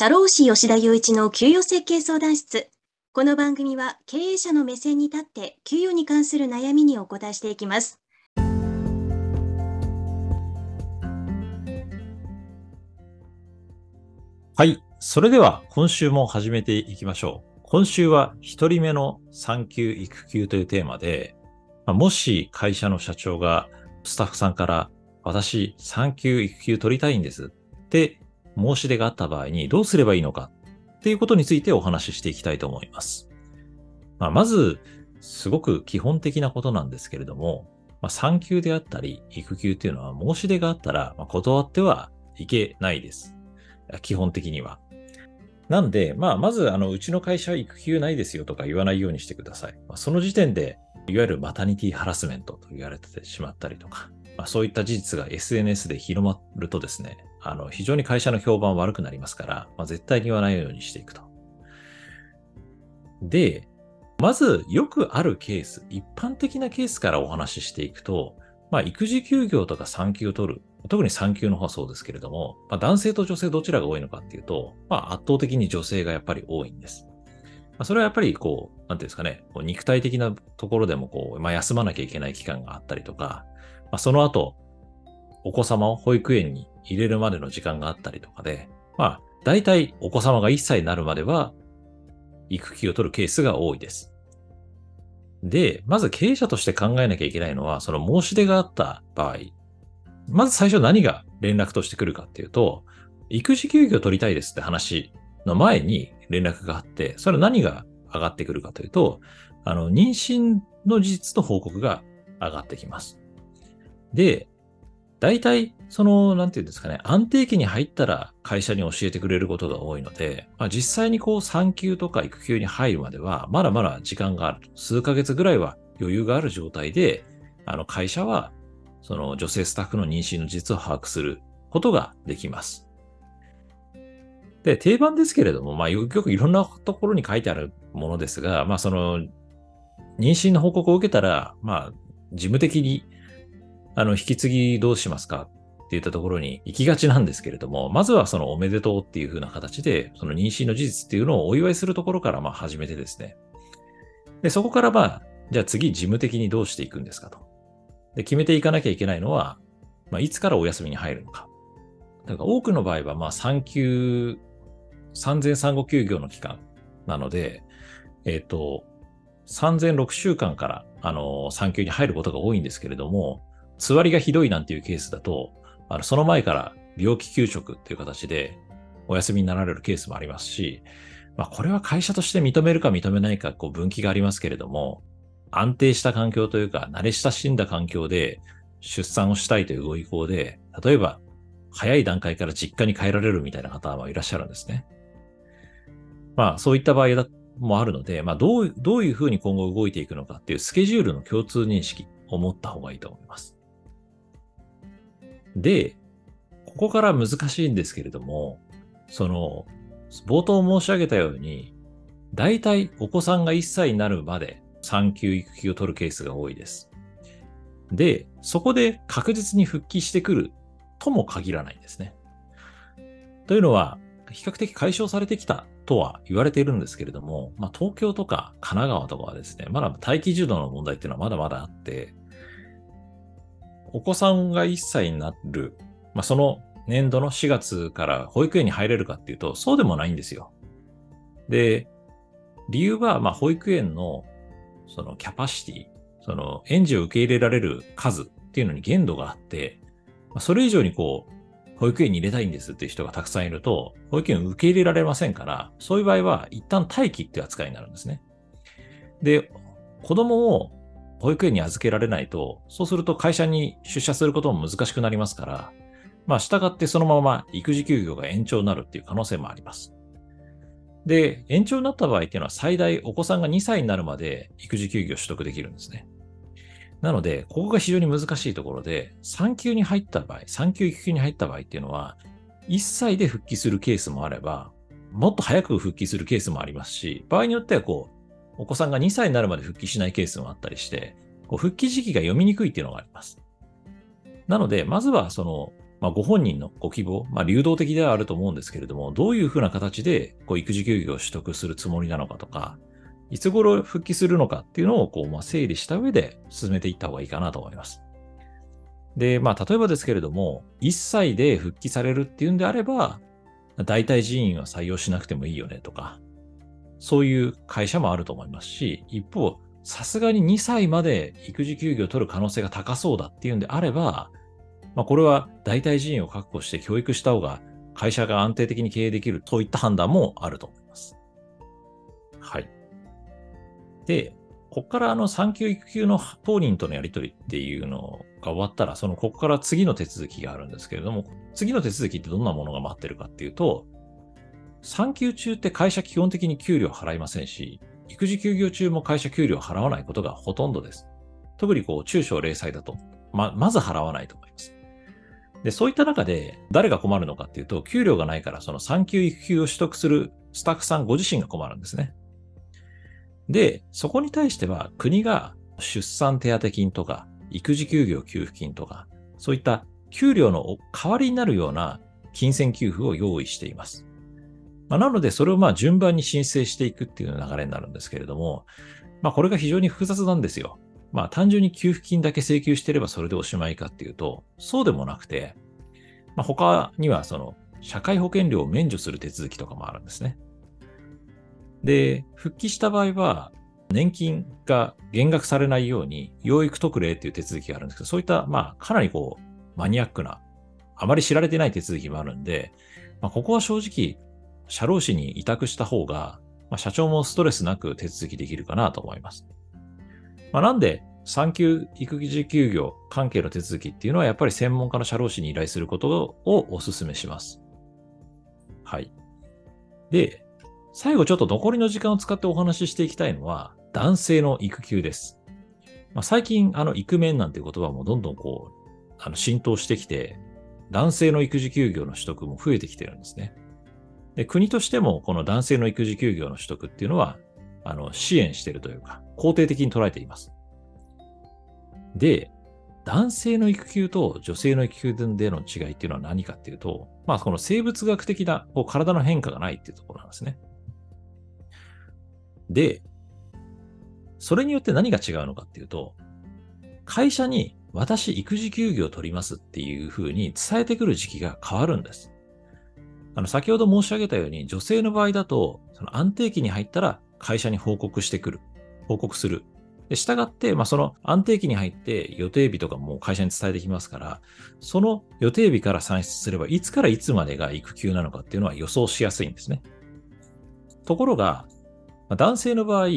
社労士吉田雄一の給与設計相談室。この番組は経営者の目線に立って給与に関する悩みにお答えしていきます。はい。それでは今週も始めていきましょう。今週は一人目の産休育休というテーマで、もし会社の社長がスタッフさんから私産休育休取りたいんですって申し出があった場合にどうすればいいのかっていうことについてお話ししていきたいと思います。まあ、まず、すごく基本的なことなんですけれども、まあ、産休であったり、育休っていうのは申し出があったら、断ってはいけないです。基本的には。なんで、まあ、まず、あの、うちの会社は育休ないですよとか言わないようにしてください。まあ、その時点で、いわゆるマタニティハラスメントと言われてしまったりとか、まあ、そういった事実が SNS で広まるとですね、あの、非常に会社の評判悪くなりますから、まあ、絶対に言わないようにしていくと。で、まずよくあるケース、一般的なケースからお話ししていくと、まあ、育児休業とか産休を取る、特に産休の方はそうですけれども、まあ、男性と女性どちらが多いのかっていうと、まあ、圧倒的に女性がやっぱり多いんです。まあ、それはやっぱりこう、なんていうんですかね、こう肉体的なところでもこう、まあ、休まなきゃいけない期間があったりとか、まあ、その後、お子様を保育園に入れるまでの時間があったりとかで、まあ、大体お子様が1歳になるまでは、育休を取るケースが多いです。で、まず経営者として考えなきゃいけないのは、その申し出があった場合、まず最初何が連絡としてくるかっていうと、育児休業取りたいですって話の前に連絡があって、それは何が上がってくるかというと、あの、妊娠の事実の報告が上がってきます。で、大体、その、なんていうんですかね、安定期に入ったら会社に教えてくれることが多いので、まあ、実際にこう産休とか育休に入るまでは、まだまだ時間がある。数ヶ月ぐらいは余裕がある状態で、あの会社は、その女性スタッフの妊娠の実を把握することができます。で、定番ですけれども、まあ、よくいろんなところに書いてあるものですが、まあ、その、妊娠の報告を受けたら、まあ、事務的にあの、引き継ぎどうしますかって言ったところに行きがちなんですけれども、まずはそのおめでとうっていう風な形で、その妊娠の事実っていうのをお祝いするところからまあ始めてですね。で、そこからまあ、じゃあ次事務的にどうしていくんですかと。で、決めていかなきゃいけないのは、まあ、いつからお休みに入るのか。だから多くの場合は、まあ、産休、産前産後休業の期間なので、えっ、ー、と、産前6週間から、あの、産休に入ることが多いんですけれども、つわりがひどいなんていうケースだと、あのその前から病気休職っていう形でお休みになられるケースもありますし、まあ、これは会社として認めるか認めないか、こう分岐がありますけれども、安定した環境というか、慣れ親しんだ環境で出産をしたいというご意向で、例えば、早い段階から実家に帰られるみたいな方はいらっしゃるんですね。まあ、そういった場合もあるので、まあ、どう、どういうふうに今後動いていくのかっていうスケジュールの共通認識を持った方がいいと思います。で、ここから難しいんですけれども、その、冒頭申し上げたように、大体お子さんが1歳になるまで産休育休を取るケースが多いです。で、そこで確実に復帰してくるとも限らないんですね。というのは、比較的解消されてきたとは言われているんですけれども、まあ、東京とか神奈川とかはですね、まだ待機児童の問題っていうのはまだまだあって、お子さんが1歳になる、まあ、その年度の4月から保育園に入れるかっていうと、そうでもないんですよ。で、理由は、ま、保育園の、そのキャパシティ、その園児を受け入れられる数っていうのに限度があって、まそれ以上にこう、保育園に入れたいんですっていう人がたくさんいると、保育園を受け入れられませんから、そういう場合は一旦待機って扱いになるんですね。で、子供を保育園に預けられないと、そうすると会社に出社することも難しくなりますから、まあ、従ってそのまま育児休業が延長になるっていう可能性もあります。で、延長になった場合っていうのは最大お子さんが2歳になるまで育児休業取得できるんですね。なので、ここが非常に難しいところで、産休に入った場合、産休育休に入った場合っていうのは、1歳で復帰するケースもあれば、もっと早く復帰するケースもありますし、場合によってはこう、お子さんが2歳になるまで復帰しないケースもあったりして、こう復帰時期が読みにくいっていうのがあります。なので、まずはそのまあ、ご本人のご希望、まあ、流動的ではあると思うんですけれども、どういうふうな形でこう育児休業を取得するつもりなのかとか、いつ頃復帰するのかっていうのをこう、まあ、整理した上で進めていった方がいいかなと思います。で、まあ、例えばですけれども、1歳で復帰されるっていうんであれば、代替人員は採用しなくてもいいよねとか、そういう会社もあると思いますし、一方、さすがに2歳まで育児休業を取る可能性が高そうだっていうんであれば、まあ、これは代替人員を確保して教育した方が会社が安定的に経営できるといった判断もあると思います。はい。で、ここからあの産休育休の当人とのやり取りっていうのが終わったら、そのここから次の手続きがあるんですけれども、次の手続きってどんなものが待ってるかっていうと、産休中って会社基本的に給料払いませんし、育児休業中も会社給料払わないことがほとんどです。特にこう中小零細だと、ま、まず払わないと思います。で、そういった中で誰が困るのかっていうと、給料がないからその産休育休を取得するスタッフさんご自身が困るんですね。で、そこに対しては国が出産手当金とか育児休業給付金とか、そういった給料の代わりになるような金銭給付を用意しています。まあ、なので、それをまあ順番に申請していくっていう流れになるんですけれども、まあ、これが非常に複雑なんですよ。まあ、単純に給付金だけ請求してればそれでおしまいかっていうと、そうでもなくて、まあ、他にはその社会保険料を免除する手続きとかもあるんですね。で、復帰した場合は、年金が減額されないように、養育特例っていう手続きがあるんですけど、そういった、まあ、かなりこう、マニアックな、あまり知られてない手続きもあるんで、まあ、ここは正直、社労士に委託した方が、まあ、社長もストレスなく手続きできるかなと思います。まあ、なんで、産休育児休業関係の手続きっていうのはやっぱり専門家の社労士に依頼することをお勧めします。はい。で、最後ちょっと残りの時間を使ってお話ししていきたいのは、男性の育休です。まあ、最近、あの、イクメンなんて言葉もどんどんこう、あの浸透してきて、男性の育児休業の取得も増えてきてるんですね。で国としても、この男性の育児休業の取得っていうのは、あの、支援しているというか、肯定的に捉えています。で、男性の育休と女性の育休での違いっていうのは何かっていうと、まあ、この生物学的なこう体の変化がないっていうところなんですね。で、それによって何が違うのかっていうと、会社に私育児休業を取りますっていうふうに伝えてくる時期が変わるんです。あの、先ほど申し上げたように、女性の場合だと、その安定期に入ったら会社に報告してくる。報告する。で、従って、まあ、その安定期に入って予定日とかも会社に伝えてきますから、その予定日から算出すれば、いつからいつまでが育休なのかっていうのは予想しやすいんですね。ところが、ま、男性の場合、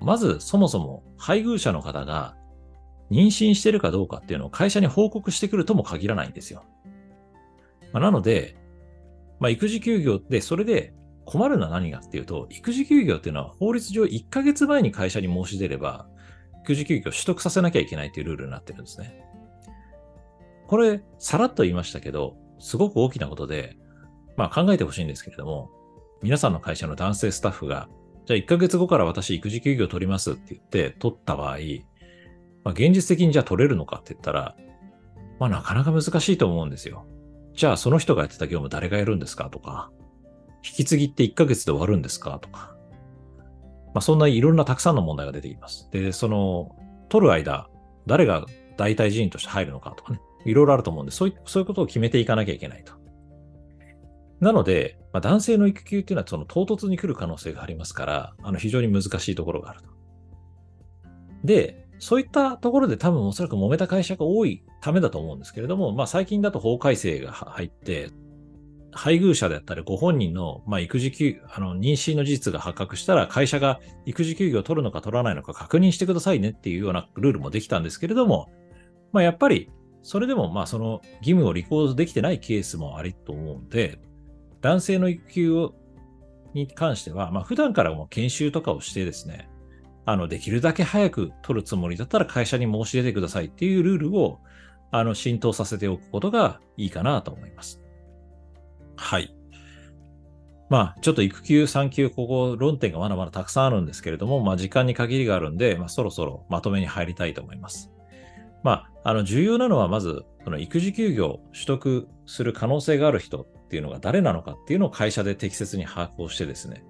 まずそもそも配偶者の方が妊娠してるかどうかっていうのを会社に報告してくるとも限らないんですよ。まあ、なので、まあ、育児休業ってそれで困るのは何かっていうと、育児休業っていうのは法律上1ヶ月前に会社に申し出れば、育児休業を取得させなきゃいけないっていうルールになってるんですね。これ、さらっと言いましたけど、すごく大きなことで、まあ考えてほしいんですけれども、皆さんの会社の男性スタッフがじゃあ1ヶ月後から私育児休業取りますって言って取った場合、まあ、現実的にじゃあ取れるのかって言ったら、まあなかなか難しいと思うんですよ。じゃあその人がやってた業務誰がやるんですか？とか、引き継ぎって1ヶ月で終わるんですか？とか、まあそんないろんなたくさんの問題が出てきます。で、その、取る間、誰が代替人員として入るのかとかね、いろいろあると思うんで、そういうそういうことを決めていかなきゃいけないと。なので、まあ、男性の育休っていうのはその唐突に来る可能性がありますから、あの非常に難しいところがあると。で、そういったところで多分おそらく揉めた会社が多いためだと思うんですけれども、まあ最近だと法改正が入って、配偶者であったりご本人の、まあ、育児休、あの、妊娠の事実が発覚したら会社が育児休業を取るのか取らないのか確認してくださいねっていうようなルールもできたんですけれども、まあやっぱりそれでもまあその義務を履行できてないケースもありと思うんで、男性の育休に関しては、まあ、普段からも研修とかをしてですね、あの、できるだけ早く取るつもりだったら会社に申し出てくださいっていうルールを、あの、浸透させておくことがいいかなと思います。はい。まあ、ちょっと育休、産休、ここ論点がまだまだたくさんあるんですけれども、まあ、時間に限りがあるんで、まあ、そろそろまとめに入りたいと思います。まあ、あの、重要なのはまず、その育児休業を取得する可能性がある人っていうのが誰なのかっていうのを会社で適切に把握をしてですね。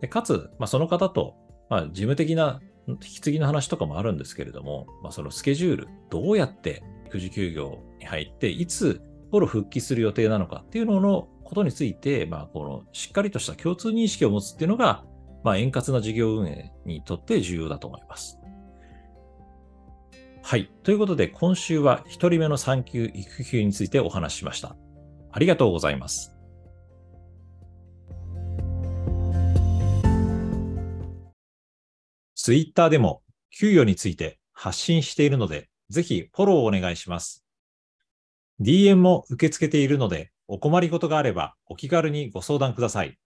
でかつ、まあ、その方と、まあ、事務的な引き継ぎの話とかもあるんですけれども、まあ、そのスケジュール、どうやって育児休業に入って、いつ頃復帰する予定なのかっていうののことについて、まあ、このしっかりとした共通認識を持つっていうのが、まあ、円滑な事業運営にとって重要だと思います。はい。ということで、今週は一人目の産休育休についてお話ししました。ありがとうございます。ツイッターでも給与について発信しているので、ぜひフォローをお願いします。DM も受け付けているので、お困りごとがあればお気軽にご相談ください。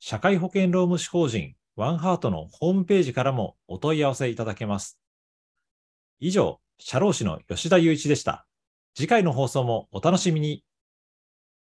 社会保険労務士法人ワンハートのホームページからもお問い合わせいただけます。以上、社労士の吉田祐一でした。次回の放送もお楽しみに。